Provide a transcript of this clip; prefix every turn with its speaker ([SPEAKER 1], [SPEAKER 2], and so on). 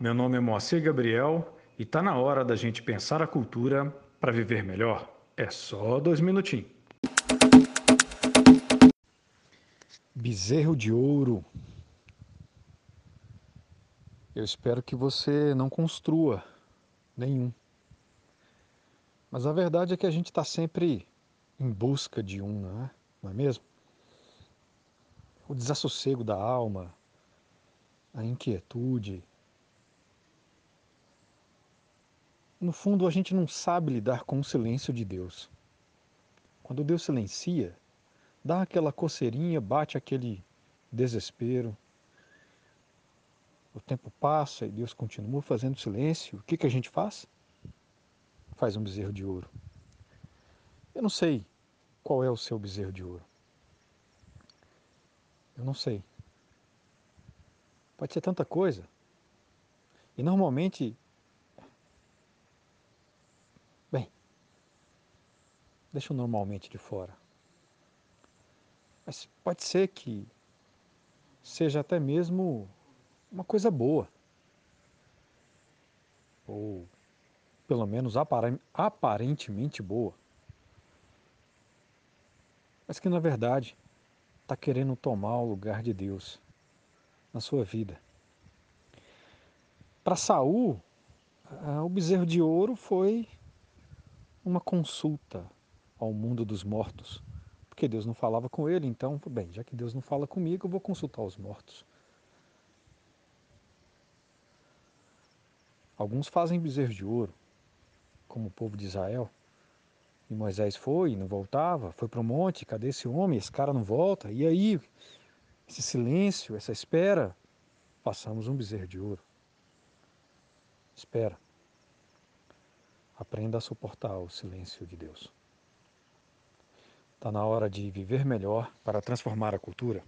[SPEAKER 1] meu nome é Moacir Gabriel e tá na hora da gente pensar a cultura para viver melhor. É só dois minutinhos.
[SPEAKER 2] Bezerro de ouro. Eu espero que você não construa nenhum. Mas a verdade é que a gente está sempre em busca de um, não é? Não é mesmo? O desassossego da alma, a inquietude. No fundo, a gente não sabe lidar com o silêncio de Deus. Quando Deus silencia, dá aquela coceirinha, bate aquele desespero. O tempo passa e Deus continua fazendo silêncio. O que, que a gente faz? Faz um bezerro de ouro. Eu não sei qual é o seu bezerro de ouro. Eu não sei. Pode ser tanta coisa. E normalmente. Bem, deixa o normalmente de fora. Mas pode ser que seja até mesmo uma coisa boa. Ou pelo menos aparentemente boa. Mas que na verdade está querendo tomar o lugar de Deus na sua vida. Para Saul, o bezerro de ouro foi uma consulta ao mundo dos mortos porque Deus não falava com ele, então, bem, já que Deus não fala comigo, eu vou consultar os mortos. Alguns fazem bezerro de ouro, como o povo de Israel. E Moisés foi, não voltava, foi para o monte, cadê esse homem? Esse cara não volta. E aí, esse silêncio, essa espera, passamos um bezerro de ouro. Espera. Aprenda a suportar o silêncio de Deus. Está na hora de viver melhor para transformar a cultura.